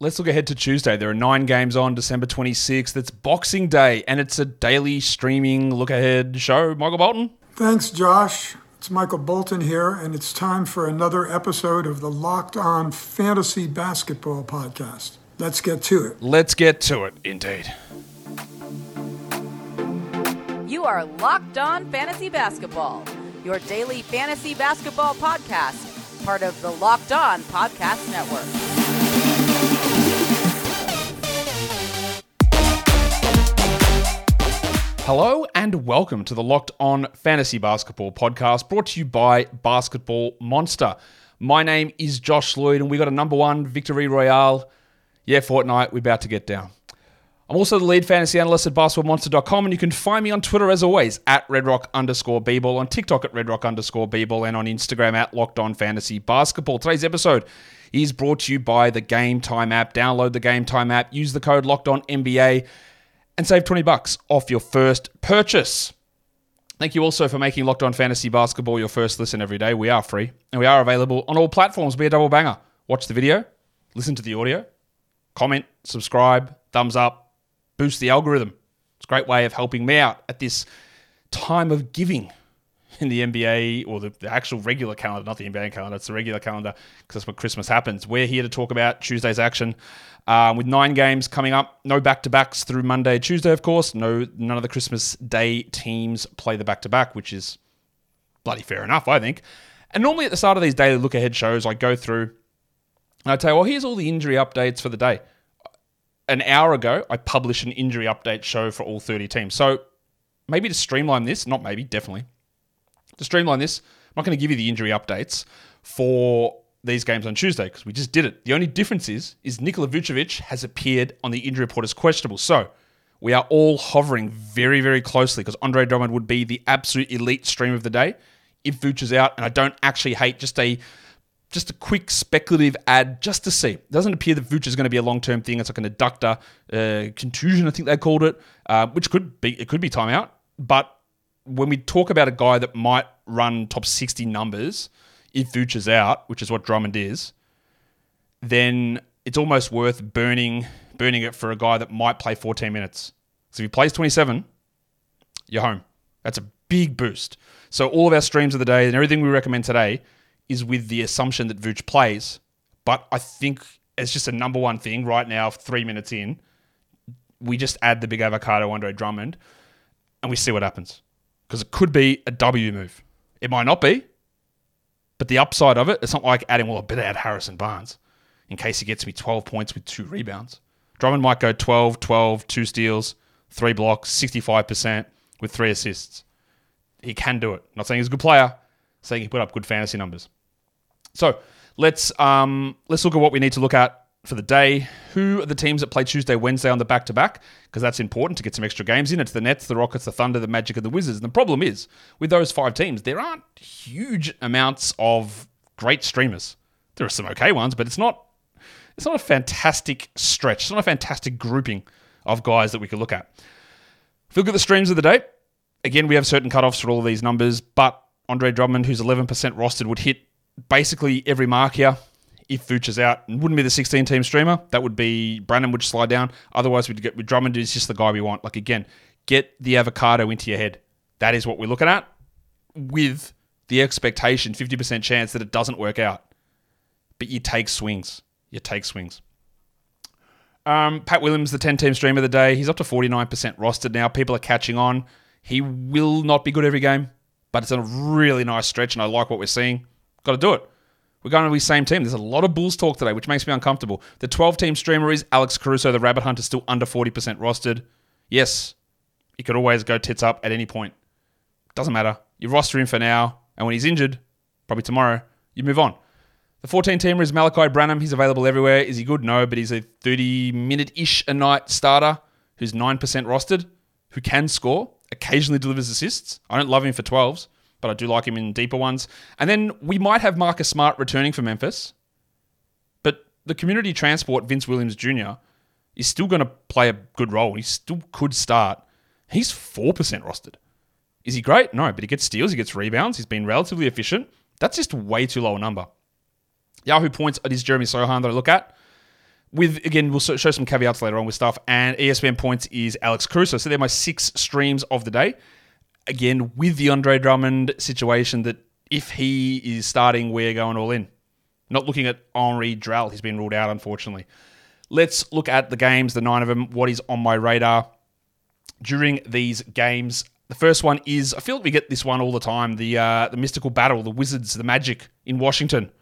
let's look ahead to Tuesday. There are nine games on December 26th. It's Boxing Day, and it's a daily streaming look ahead show. Michael Bolton? Thanks, Josh. It's Michael Bolton here, and it's time for another episode of the Locked On Fantasy Basketball Podcast. Let's get to it. Let's get to it, indeed. You are Locked On Fantasy Basketball, your daily fantasy basketball podcast, part of the Locked On Podcast Network. Hello and welcome to the Locked On Fantasy Basketball podcast brought to you by Basketball Monster. My name is Josh Lloyd and we got a number one victory royale. Yeah, Fortnite, we're about to get down. I'm also the lead fantasy analyst at basketballmonster.com and you can find me on Twitter as always at redrock underscore on TikTok at redrock underscore and on Instagram at locked on fantasy basketball. Today's episode is brought to you by the Game Time app. Download the Game Time app, use the code locked on NBA and save 20 bucks off your first purchase. Thank you also for making Locked On Fantasy Basketball your first listen every day. We are free and we are available on all platforms. Be a double banger. Watch the video, listen to the audio, comment, subscribe, thumbs up, boost the algorithm. It's a great way of helping me out at this time of giving in the NBA or the, the, actual regular calendar, not the NBA calendar, it's the regular calendar because that's when Christmas happens. We're here to talk about Tuesday's action um, with nine games coming up. No back to backs through Monday, Tuesday, of course. No, none of the Christmas Day teams play the back to back, which is bloody fair enough, I think. And normally at the start of these daily look ahead shows, I go through and I tell you, well, here's all the injury updates for the day. An hour ago, I published an injury update show for all 30 teams. So maybe to streamline this, not maybe, definitely, to streamline this, I'm not going to give you the injury updates for these games on Tuesday because we just did it. The only difference is, is Nikola Vucevic has appeared on the injury report as questionable. So we are all hovering very, very closely because Andre Drummond would be the absolute elite stream of the day if Vooch is out. And I don't actually hate just a just a quick speculative ad just to see. It doesn't appear that Vooch is going to be a long term thing. It's like an adductor uh, contusion, I think they called it, uh, which could be it could be timeout. But when we talk about a guy that might run top 60 numbers if Vooch is out, which is what Drummond is, then it's almost worth burning burning it for a guy that might play 14 minutes. So if he plays 27, you're home. That's a big boost. So all of our streams of the day and everything we recommend today is with the assumption that Vooch plays. But I think it's just a number one thing right now, three minutes in, we just add the big avocado Andre Drummond and we see what happens because it could be a W move. It might not be, but the upside of it, it's not like adding, well, I better add Harrison Barnes in case he gets me 12 points with two rebounds. Drummond might go 12, 12, two steals, three blocks, 65% with three assists. He can do it. Not saying he's a good player, saying he put up good fantasy numbers. So let's um, let's look at what we need to look at for the day. Who are the teams that play Tuesday, Wednesday on the back to back? Because that's important to get some extra games in. It's the Nets, the Rockets, the Thunder, the Magic, and the Wizards. And the problem is, with those five teams, there aren't huge amounts of great streamers. There are some okay ones, but it's not it's not a fantastic stretch. It's not a fantastic grouping of guys that we could look at. If we look at the streams of the day, again, we have certain cutoffs for all of these numbers, but Andre Drummond, who's 11% rostered, would hit basically every mark here if Vooch is out, wouldn't be the 16 team streamer. That would be Brandon would slide down. Otherwise, we'd get Drummond is just the guy we want. Like again, get the avocado into your head. That is what we're looking at with the expectation, 50% chance that it doesn't work out. But you take swings. You take swings. Um, Pat Williams, the 10 team streamer of the day, he's up to 49% rostered now. People are catching on. He will not be good every game, but it's a really nice stretch, and I like what we're seeing. Got to do it. We're going to be same team. There's a lot of Bulls talk today, which makes me uncomfortable. The 12 team streamer is Alex Caruso, the Rabbit Hunter, still under 40% rostered. Yes, he could always go tits up at any point. Doesn't matter. You roster him for now, and when he's injured, probably tomorrow, you move on. The 14 teamer is Malaki Branham. He's available everywhere. Is he good? No, but he's a 30 minute ish a night starter who's 9% rostered, who can score, occasionally delivers assists. I don't love him for 12s but I do like him in deeper ones. And then we might have Marcus Smart returning for Memphis, but the community transport, Vince Williams Jr., is still going to play a good role. He still could start. He's 4% rostered. Is he great? No, but he gets steals, he gets rebounds, he's been relatively efficient. That's just way too low a number. Yahoo points at it is Jeremy Sochan that I look at. with again, we'll show some caveats later on with stuff. And ESPN points is Alex Caruso. So they're my six streams of the day. Again, with the Andre Drummond situation, that if he is starting, we're going all in. Not looking at Henri Drell. He's been ruled out, unfortunately. Let's look at the games, the nine of them. What is on my radar during these games? The first one is I feel like we get this one all the time. The uh, the mystical battle, the Wizards, the Magic in Washington.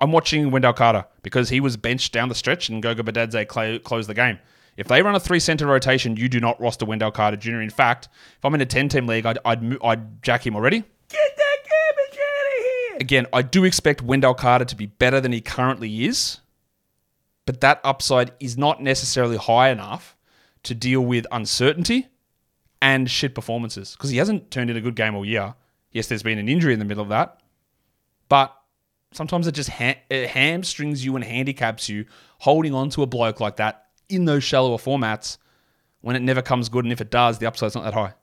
I'm watching Wendell Carter because he was benched down the stretch and Goga Bitadze cl- closed the game. If they run a three center rotation, you do not roster Wendell Carter Jr. In fact, if I'm in a 10 team league, I'd, I'd, I'd jack him already. Get that garbage out of here! Again, I do expect Wendell Carter to be better than he currently is, but that upside is not necessarily high enough to deal with uncertainty and shit performances because he hasn't turned in a good game all year. Yes, there's been an injury in the middle of that, but sometimes it just ha- it hamstrings you and handicaps you holding on to a bloke like that in those shallower formats when it never comes good, and if it does, the upside's not that high.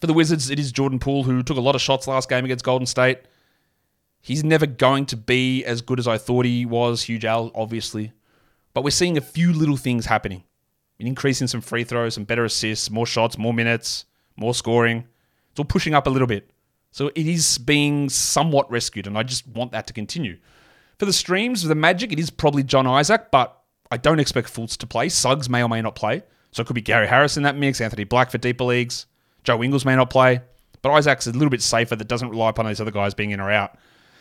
For the Wizards, it is Jordan Poole who took a lot of shots last game against Golden State. He's never going to be as good as I thought he was. Huge Al, obviously. But we're seeing a few little things happening. An increase in some free throws, some better assists, more shots, more minutes, more scoring. It's all pushing up a little bit. So it is being somewhat rescued, and I just want that to continue. For the streams, the Magic, it is probably John Isaac, but I don't expect Fultz to play. Suggs may or may not play. So it could be Gary Harris in that mix, Anthony Black for deeper leagues. Joe Ingles may not play. But Isaac's a little bit safer that doesn't rely upon those other guys being in or out.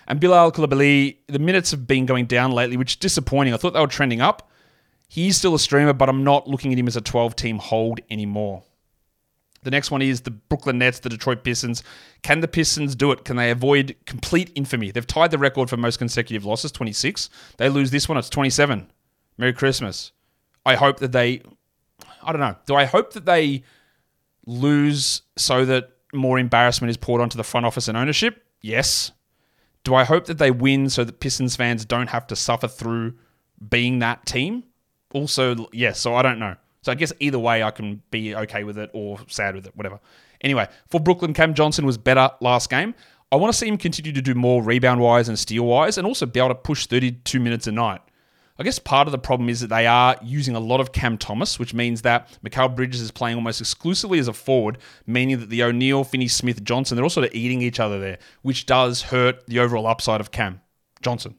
And Bilal Koulibaly, the minutes have been going down lately, which is disappointing. I thought they were trending up. He's still a streamer, but I'm not looking at him as a 12 team hold anymore. The next one is the Brooklyn Nets, the Detroit Pistons. Can the Pistons do it? Can they avoid complete infamy? They've tied the record for most consecutive losses, 26. They lose this one, it's 27. Merry Christmas. I hope that they, I don't know, do I hope that they lose so that more embarrassment is poured onto the front office and ownership? Yes. Do I hope that they win so that Pistons fans don't have to suffer through being that team? Also, yes. So I don't know. So I guess either way, I can be okay with it or sad with it, whatever. Anyway, for Brooklyn, Cam Johnson was better last game. I want to see him continue to do more rebound wise and steal wise and also be able to push 32 minutes a night. I guess part of the problem is that they are using a lot of Cam Thomas, which means that Mikal Bridges is playing almost exclusively as a forward, meaning that the O'Neal, Finney Smith, Johnson, they're all sort of eating each other there, which does hurt the overall upside of Cam Johnson.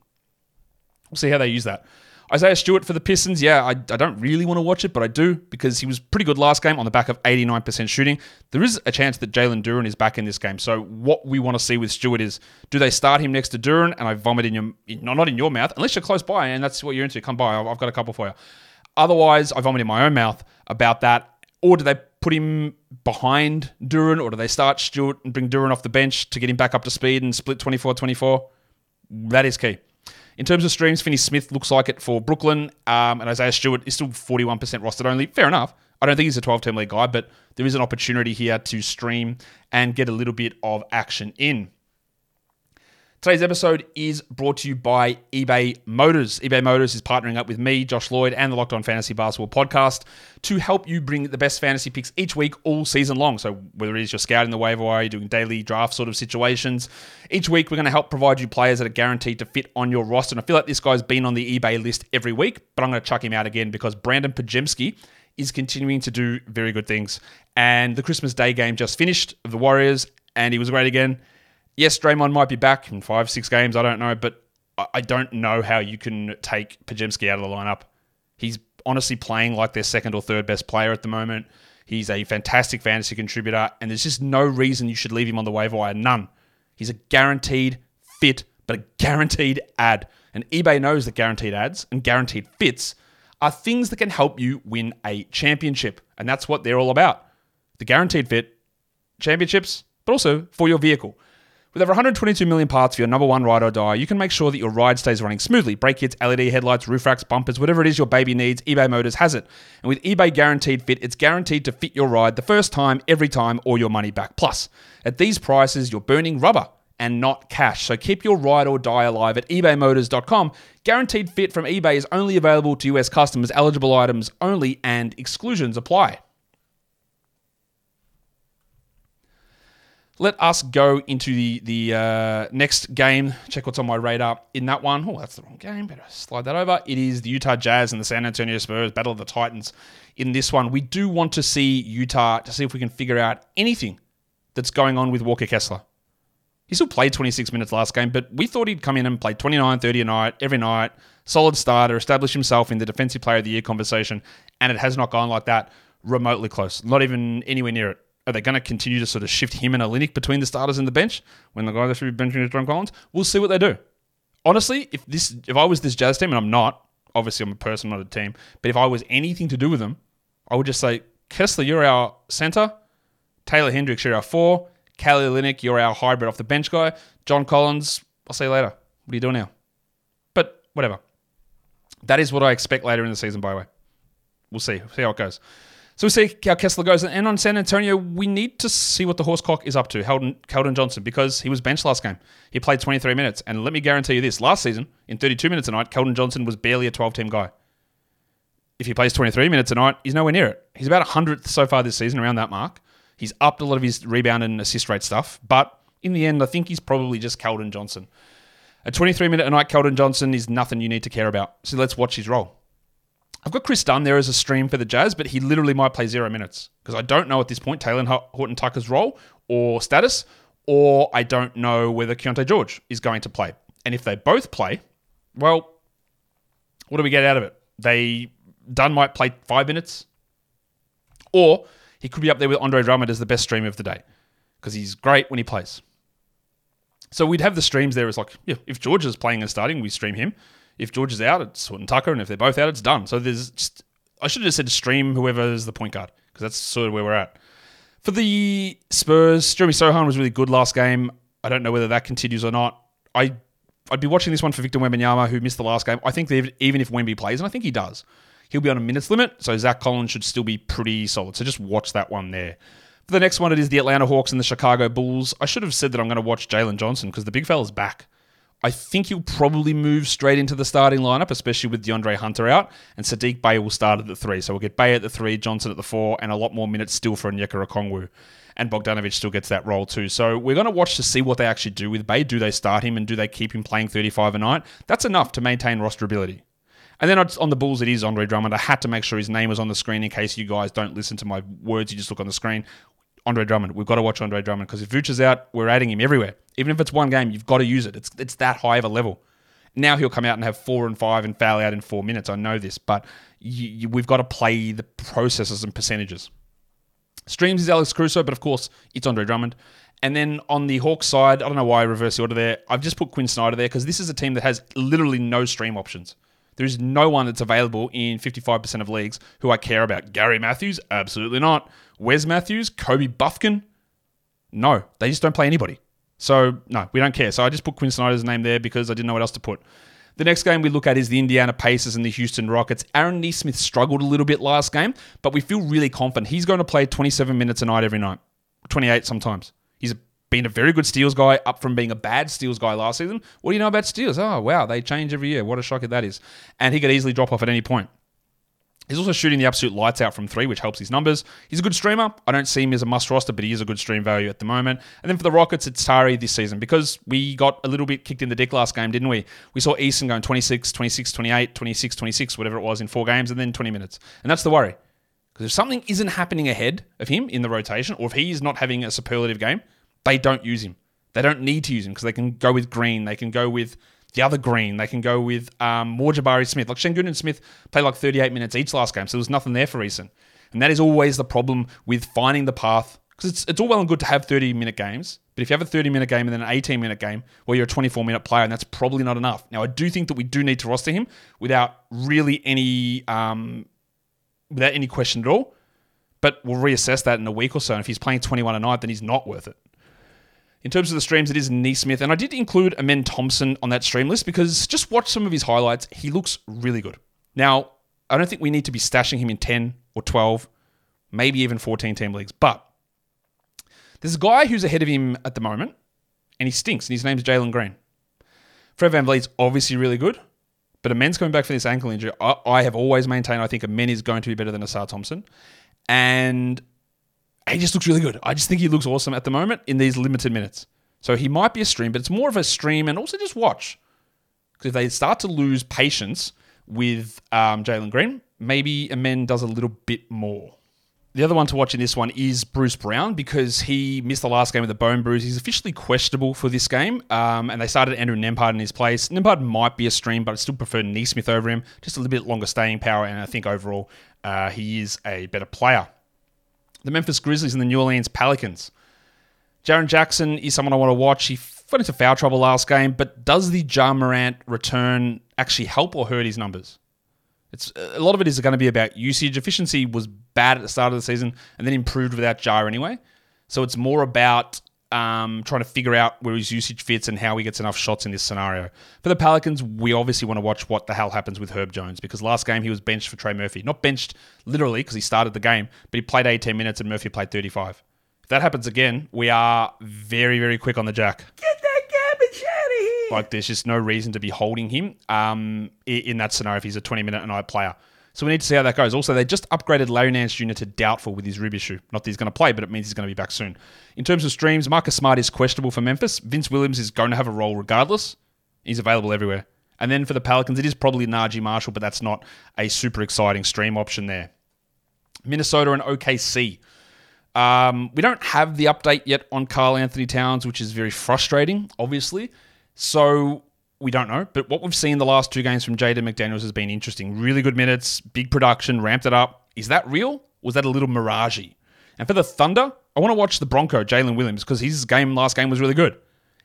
We'll see how they use that. Isaiah Stewart for the Pistons, yeah, I, I don't really want to watch it, but I do because he was pretty good last game on the back of 89% shooting. There is a chance that Jalen Duren is back in this game. So what we want to see with Stewart is do they start him next to Duren? and I vomit in your, not in your mouth, unless you're close by and that's what you're into, come by. I've got a couple for you. Otherwise, I vomit in my own mouth about that. Or do they put him behind Duren or do they start Stewart and bring Duren off the bench to get him back up to speed and split 24 24? That is key. In terms of streams, Finney Smith looks like it for Brooklyn, um, and Isaiah Stewart is still 41% rostered only. Fair enough. I don't think he's a 12 team league guy, but there is an opportunity here to stream and get a little bit of action in. Today's episode is brought to you by eBay Motors. eBay Motors is partnering up with me, Josh Lloyd, and the Locked On Fantasy Basketball podcast to help you bring the best fantasy picks each week, all season long. So, whether it is you're scouting the waiver wire, you're doing daily draft sort of situations, each week we're going to help provide you players that are guaranteed to fit on your roster. And I feel like this guy's been on the eBay list every week, but I'm going to chuck him out again because Brandin Podziemski is continuing to do very good things. And the Christmas Day game just finished of the Warriors, and he was great again yes, Draymond might be back in five, six games. I don't know, but I don't know how you can take Podziemski out of the lineup. He's honestly playing like their second or third best player at the moment. He's a fantastic fantasy contributor, and there's just no reason you should leave him on the waiver wire. None. He's a guaranteed fit, but a guaranteed ad. And eBay knows that guaranteed ads and guaranteed fits are things that can help you win a championship. And that's what they're all about. The guaranteed fit, championships, but also for your vehicle. With over 122 million parts for your number one ride or die, you can make sure that your ride stays running smoothly. Brake kits, LED headlights, roof racks, bumpers, whatever it is your baby needs, eBay Motors has it. And with eBay Guaranteed Fit, it's guaranteed to fit your ride the first time, every time, or your money back. Plus, at these prices, you're burning rubber and not cash. So keep your ride or die alive at ebaymotors.com. Guaranteed Fit from eBay is only available to US customers, eligible items only, and exclusions apply. Let us go into the the uh, next game. Check what's on my radar in that one. Oh, that's the wrong game. Better slide that over. It is the Utah Jazz and the San Antonio Spurs battle of the Titans. In this one, we do want to see Utah to see if we can figure out anything that's going on with Walker Kessler. He still played 26 minutes last game, but we thought he'd come in and play 29, 30 a night, every night, solid starter, establish himself in the Defensive Player of the Year conversation, and it has not gone like that remotely close, not even anywhere near it. Are they going to continue to sort of shift him and Olynyk between the starters and the bench when the guy that should be benching is John Collins? We'll see what they do. Honestly, if this, if I was this Jazz team, and I'm not, obviously I'm a person, not a team, but if I was anything to do with them, I would just say, Kessler, you're our center. Taylor Hendricks, you're our four. Kelly Olynyk, you're our hybrid off the bench guy. John Collins, I'll see you later. What are you doing now? But whatever. That is what I expect later in the season, by the way. We'll see. See how it goes. So we see how Kessler goes. And on San Antonio, we need to see what the horsecock is up to, Keldon, Keldon Johnson, because he was benched last game. He played 23 minutes. And let me guarantee you this last season, in 32 minutes a night, Keldon Johnson was barely a 12 team guy. If he plays 23 minutes a night, he's nowhere near it. He's about 100th so far this season, around that mark. He's upped a lot of his rebound and assist rate stuff. But in the end, I think he's probably just Keldon Johnson. A 23 minute a night Keldon Johnson is nothing you need to care about. So let's watch his role. I've got Kris Dunn there as a stream for the Jazz, but he literally might play zero minutes because I don't know at this point Talen Horton Tucker's role or status, or I don't know whether Keyonte George is going to play. And if they both play, well, what do we get out of it? They Dunn might play five minutes, or he could be up there with Andre Drummond as the best streamer of the day because he's great when he plays. So we'd have the streams there as like, yeah, if George is playing and starting, we stream him. If George is out, it's Horton Tucker, and if they're both out, it's Dunn. So there's just, I should have just said stream whoever is the point guard because that's sort of where we're at. For the Spurs, Jeremy Sochan was really good last game. I don't know whether that continues or not. I I'd be watching this one for Victor Wembanyama, who missed the last game. I think even if Wemby plays, and I think he does, he'll be on a minutes limit. So Zach Collins should still be pretty solid. So just watch that one there. For the next one, it is the Atlanta Hawks and the Chicago Bulls. I should have said that I'm going to watch Jalen Johnson because the big fella's back. I think he'll probably move straight into the starting lineup, especially with DeAndre Hunter out, and Saddiq Bey will start at the three. So we'll get Bey at the three, Johnson at the four, and a lot more minutes still for Onyeka Okongwu. And Bogdanovich still gets that role too. So we're going to watch to see what they actually do with Bey. Do they start him and do they keep him playing 35 a night? That's enough to maintain rosterability. And then on the Bulls, it is Andre Drummond. I had to make sure his name was on the screen in case you guys don't listen to my words. You just look on the screen. Andre Drummond. We've got to watch Andre Drummond because if Vooch's out, we're adding him everywhere. Even if it's one game, you've got to use it. It's it's that high of a level. Now he'll come out and have four and five and foul out in four minutes. I know this, but you, you, we've got to play the processes and percentages. Streams is Alex Caruso, but of course it's Andre Drummond. And then on the Hawks side, I don't know why I reverse the order there. I've just put Quinn Snyder there because this is a team that has literally no stream options. There is no one that's available in 55% of leagues who I care about. Gary Matthews? Absolutely not. Wes Matthews? Kobe Bufkin? No, they just don't play anybody. So, no, we don't care. So I just put Quinn Snyder's name there because I didn't know what else to put. The next game we look at is the Indiana Pacers and the Houston Rockets. Aaron Nesmith struggled a little bit last game, but we feel really confident. He's going to play 27 minutes a night every night, 28 sometimes. He's been a very good steals guy, up from being a bad steals guy last season. What do you know about steals? Oh, wow, they change every year. What a shocker that is. And he could easily drop off at any point. He's also shooting the absolute lights out from three, which helps his numbers. He's a good streamer. I don't see him as a must roster, but he is a good stream value at the moment. And then for the Rockets, it's Tari this season because we got a little bit kicked in the dick last game, didn't we? We saw Eason going 26, 26, 28, 26, 26, whatever it was in four games, and then 20 minutes. And that's the worry. Because if something isn't happening ahead of him in the rotation, or if he is not having a superlative game, they don't use him. They don't need to use him because they can go with Green. They can go with the other Green. They can go with um, more Jabari Smith. Like Sengun and Smith played like 38 minutes each last game, so there was nothing there for Eason. And that is always the problem with finding the path. Because it's, it's all well and good to have 30 minute games, but if you have a 30 minute game and then an 18 minute game, well, you're a 24 minute player, and that's probably not enough. Now, I do think that we do need to roster him without really any um, without any question at all. But we'll reassess that in a week or so. And if he's playing 21 a night, then he's not worth it. In terms of the streams, it is Nesmith, and I did include Amen Thompson on that stream list because just watch some of his highlights. He looks really good. Now, I don't think we need to be stashing him in 10 or 12, maybe even 14 team leagues, but there's a guy who's ahead of him at the moment, and he stinks, and his name's Jalen Green. Fred Van VanVleet's obviously really good, but Amen's coming back from this ankle injury. I, I have always maintained I think Amen is going to be better than Ausar Thompson. And he just looks really good. I just think he looks awesome at the moment in these limited minutes. So he might be a stream, but it's more of a stream and also just watch. Because if they start to lose patience with um, Jalen Green, maybe Amen does a little bit more. The other one to watch in this one is Bruce Brown because he missed the last game with a bone bruise. He's officially questionable for this game, um, and they started Andrew Nembhard in his place. Nembhard might be a stream, but I still prefer Nesmith over him. Just a little bit longer staying power, and I think overall uh, he is a better player. The Memphis Grizzlies and the New Orleans Pelicans. Jaren Jackson is someone I want to watch. He got into foul trouble last game, but does the Ja Morant return actually help or hurt his numbers? It's a lot of it is going to be about usage. Efficiency was bad at the start of the season and then improved without Ja anyway. So it's more about um, trying to figure out where his usage fits and how he gets enough shots in this scenario. For the Pelicans, we obviously want to watch what the hell happens with Herb Jones because last game he was benched for Trey Murphy. Not benched literally because he started the game, but he played 18 minutes and Murphy played 35. If that happens again, we are very, very quick on the jack. Get that garbage out of here. Like, there's just no reason to be holding him um, in that scenario if he's a 20 minute a night player. So we need to see how that goes. Also, they just upgraded Larry Nance Jr. to doubtful with his rib issue. Not that he's going to play, but it means he's going to be back soon. In terms of streams, Marcus Smart is questionable for Memphis. Vince Williams is going to have a role regardless. He's available everywhere. And then for the Pelicans, it is probably Naji Marshall, but that's not a super exciting stream option there. Minnesota and OKC. Um, we don't have the update yet on Karl Anthony Towns, which is very frustrating, obviously. So we don't know. But what we've seen the last two games from Jaden McDaniels has been interesting. Really good minutes, big production, ramped it up. Is that real? Was that a little miragey? And for the Thunder, I want to watch the Bronco, Jalen Williams, because his game last game was really good.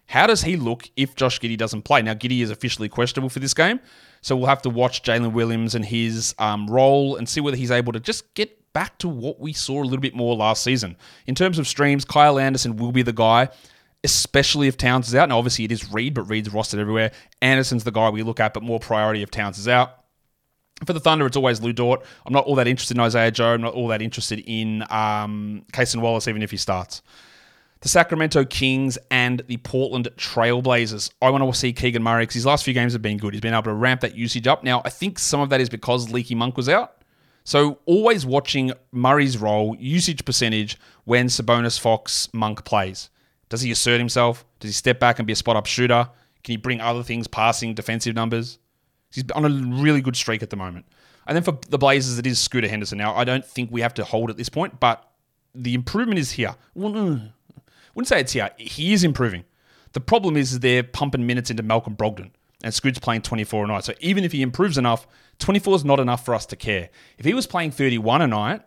How does he look if Josh Giddey doesn't play? Now, Giddey is officially questionable for this game, so we'll have to watch Jalen Williams and his um, role and see whether he's able to just get back to what we saw a little bit more last season. In terms of streams, Kyle Anderson will be the guy, especially if Towns is out. Now, obviously, it is Reed, but Reed's rostered everywhere. Anderson's the guy we look at, but more priority if Towns is out. For the Thunder, it's always Lu Dort. I'm not all that interested in Isaiah Joe. I'm not all that interested in um, Cason Wallace, even if he starts the Sacramento Kings and the Portland Trailblazers. I want to see Keegan Murray because his last few games have been good. He's been able to ramp that usage up. Now, I think some of that is because Leaky Monk was out. So, always watching Murray's role, usage percentage when Sabonis Fox Monk plays. Does he assert himself? Does he step back and be a spot up shooter? Can he bring other things, passing, defensive numbers? He's on a really good streak at the moment. And then for the Blazers, it is Scooter Henderson. Now, I don't think we have to hold at this point, but the improvement is here. Wouldn't say it's here. He is improving. The problem is, they're pumping minutes into Malcolm Brogdon, and Scoot's playing 24 a night. So even if he improves enough, 24 is not enough for us to care. If he was playing 31 a night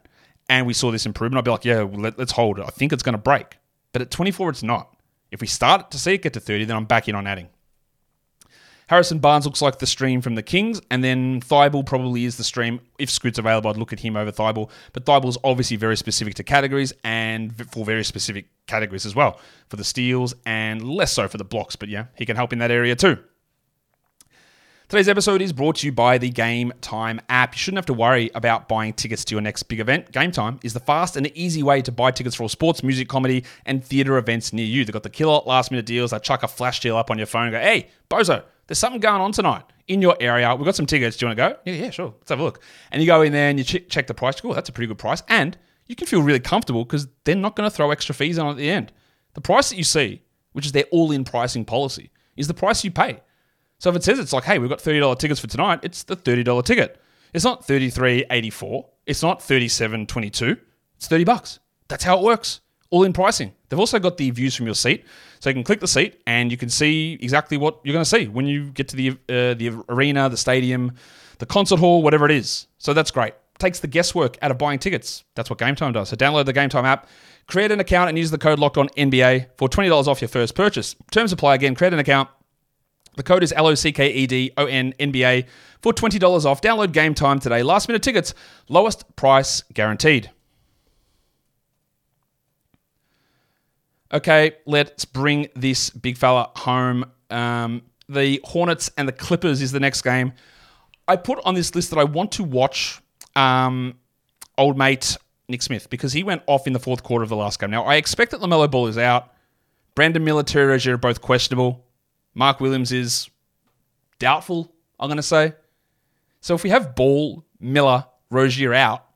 and we saw this improvement, I'd be like, yeah, let, let's hold. I think it's going to break. But at 24, it's not. If we start to see it get to 30, then I'm back in on adding. Harrison Barnes looks like the stream from the Kings, and then Thybulle probably is the stream. If Scoot's available, I'd look at him over Thybulle. But Thybulle's obviously very specific to categories and for very specific categories as well, for the steals and less so for the blocks. But yeah, he can help in that area too. Today's episode is brought to you by the Game Time app. You shouldn't have to worry about buying tickets to your next big event. Game Time is the fast and easy way to buy tickets for all sports, music, comedy, and theatre events near you. They've got the killer last minute deals. They chuck a flash deal up on your phone and go, hey, Bozo, there's something going on tonight in your area. We've got some tickets. Do you want to go? Yeah, yeah, sure. Let's have a look. And you go in there and you ch- check the price. Cool, that's a pretty good price. And you can feel really comfortable because they're not going to throw extra fees on at the end. The price that you see, which is their all in pricing policy, is the price you pay. So if it says it's like, hey, we've got $30 tickets for tonight, it's the $30 ticket. It's not $33.84. It's not $37.22. It's 30 bucks. That's how it works. All in pricing. They've also got the views from your seat. So you can click the seat and you can see exactly what you're going to see when you get to the uh, the arena, the stadium, the concert hall, whatever it is. So that's great. Takes the guesswork out of buying tickets. That's what Game Time does. So download the Game Time app, create an account, and use the code locked on NBA for $20 off your first purchase. Terms apply again. Create an account. The code is L O C K E D O N N B A for $20 off. Download Game Time today. Last minute tickets, lowest price guaranteed. Okay, let's bring this big fella home. Um, the Hornets and the Clippers is the next game. I put on this list that I want to watch um, old mate Nick Smith because he went off in the fourth quarter of the last game. Now, I expect that LaMelo Ball is out. Brandon Miller, Terry Rozier are both questionable. Mark Williams is doubtful, I'm going to say. So if we have Ball, Miller, Rozier out,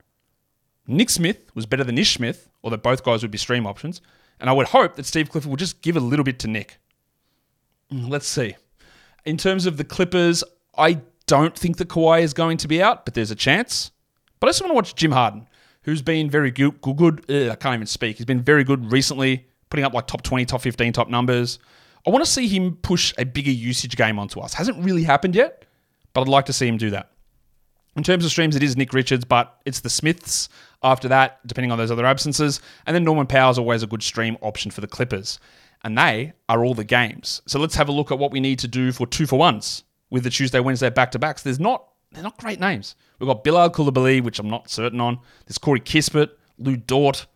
Nick Smith was better than Ish Smith, or that both guys would be stream options. And I would hope that Steve Clifford will just give a little bit to Nick. Mm, let's see. In terms of the Clippers, I don't think that Kawhi is going to be out, but there's a chance. But I just want to watch Jim Harden, who's been very good. good, good ugh, I can't even speak. He's been very good recently, putting up like top 20, top 15, top numbers. I want to see him push a bigger usage game onto us. Hasn't really happened yet, but I'd like to see him do that. In terms of streams, it is Nick Richards, but it's the Smiths after that, depending on those other absences. And then Norman Powell is always a good stream option for the Clippers. And they are all the games. So let's have a look at what we need to do for two for ones with the Tuesday, Wednesday back to backs. There's not they're not great names. We've got Bilal Koulibaly, which I'm not certain on. There's Corey Kispert, Lu Dort,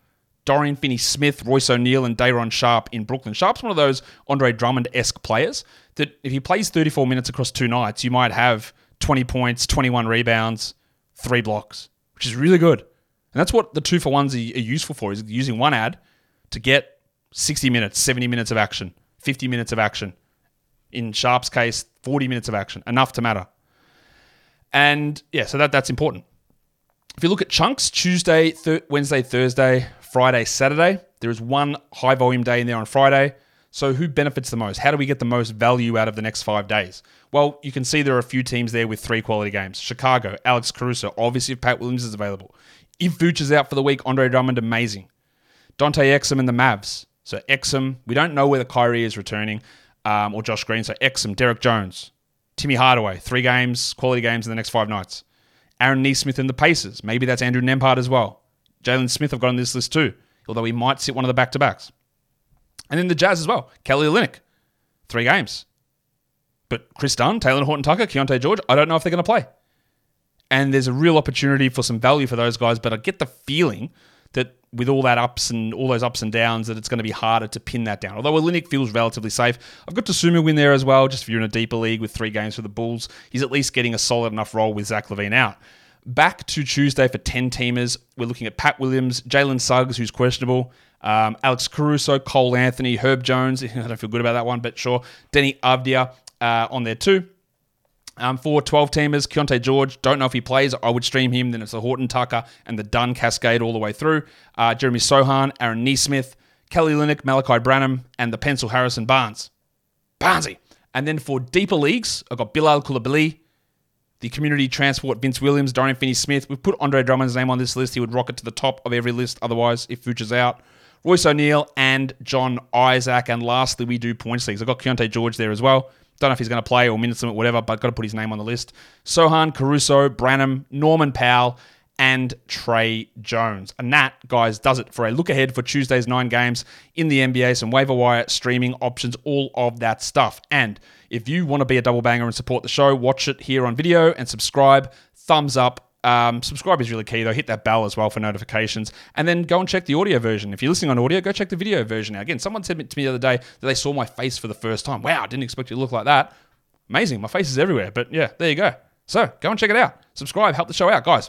Dorian Finney Smith, Royce O'Neal, and Day'Ron Sharpe in Brooklyn. Sharpe's one of those Andre Drummond esque players that if he plays 34 minutes across two nights, you might have 20 points, 21 rebounds, three blocks, which is really good. And that's what the two for ones are, useful for, is using one ad to get 60 minutes, 70 minutes of action, 50 minutes of action. In Sharpe's case, 40 minutes of action, enough to matter. And yeah, so that that's important. If you look at chunks, Tuesday, Wednesday, Thursday, Friday, Saturday, there is one high volume day in there on Friday. So who benefits the most? How do we get the most value out of the next five days? Well, you can see there are a few teams there with three quality games. Chicago, Alex Caruso, obviously if Pat Williams is available. If Vooch is out for the week, Andre Drummond, amazing. Dante Exum and the Mavs. So Exum, we don't know whether Kyrie is returning um, or Josh Green. So Exum, Derrick Jones, Timmy Hardaway, three games, quality games in the next five nights. Aaron Nesmith and the Pacers. Maybe that's Andrew Nembhard as well. Jalen Smith I've got on this list too, although he might sit one of the back to backs. And then the Jazz as well. Kelly Olynyk, three games. But Kris Dunn, Talen Horton Tucker, Keyonte George, I don't know if they're going to play. And there's a real opportunity for some value for those guys, but I get the feeling that with all that ups and all those ups and downs, that it's going to be harder to pin that down. Although Olynyk feels relatively safe. I've got Dosunmu in there as well, just if you're in a deeper league with three games for the Bulls. He's at least getting a solid enough role with Zach LaVine out. Back to Tuesday for 10 teamers. We're looking at Pat Williams, Jalen Suggs, who's questionable, um, Alex Caruso, Cole Anthony, Herb Jones. I don't feel good about that one, but sure. Deni Avdija uh, on there too. Um, for 12 teamers, Keyonte George, don't know if he plays. I would stream him. Then it's the Horton Tucker and the Dunn cascade all the way through. Uh, Jeremy Sochan, Aaron Nesmith, Kelly Olynyk, Malaki Branham, and the Pencil Harrison Barnes. Barnesy. And then for deeper leagues, I've got Bilal Koulibaly, the community transport Vince Williams, Dorian Finney Smith. We've put Andre Drummond's name on this list. He would rocket to the top of every list otherwise if Vooch out. Royce O'Neal and John Isaac. And lastly, we do points leagues. I've got Keyonte George there as well. Don't know if he's going to play or minutes limit, whatever, but got to put his name on the list. Sochan, Caruso, Branham, Norman Powell, and Tre Jones. And that, guys, does it for a look ahead for Tuesday's nine games in the NBA, some waiver wire streaming options, all of that stuff. And if you want to be a double banger and support the show, watch it here on video and subscribe. Thumbs up. Um, subscribe is really key though. Hit that bell as well for notifications, and then go and check the audio version. If you're listening on audio, go check the video version out. Again, someone said to me the other day that they saw my face for the first time. Wow, I didn't expect you to look like that. Amazing, my face is everywhere. But yeah, there you go. So go and check it out. Subscribe, help the show out, guys.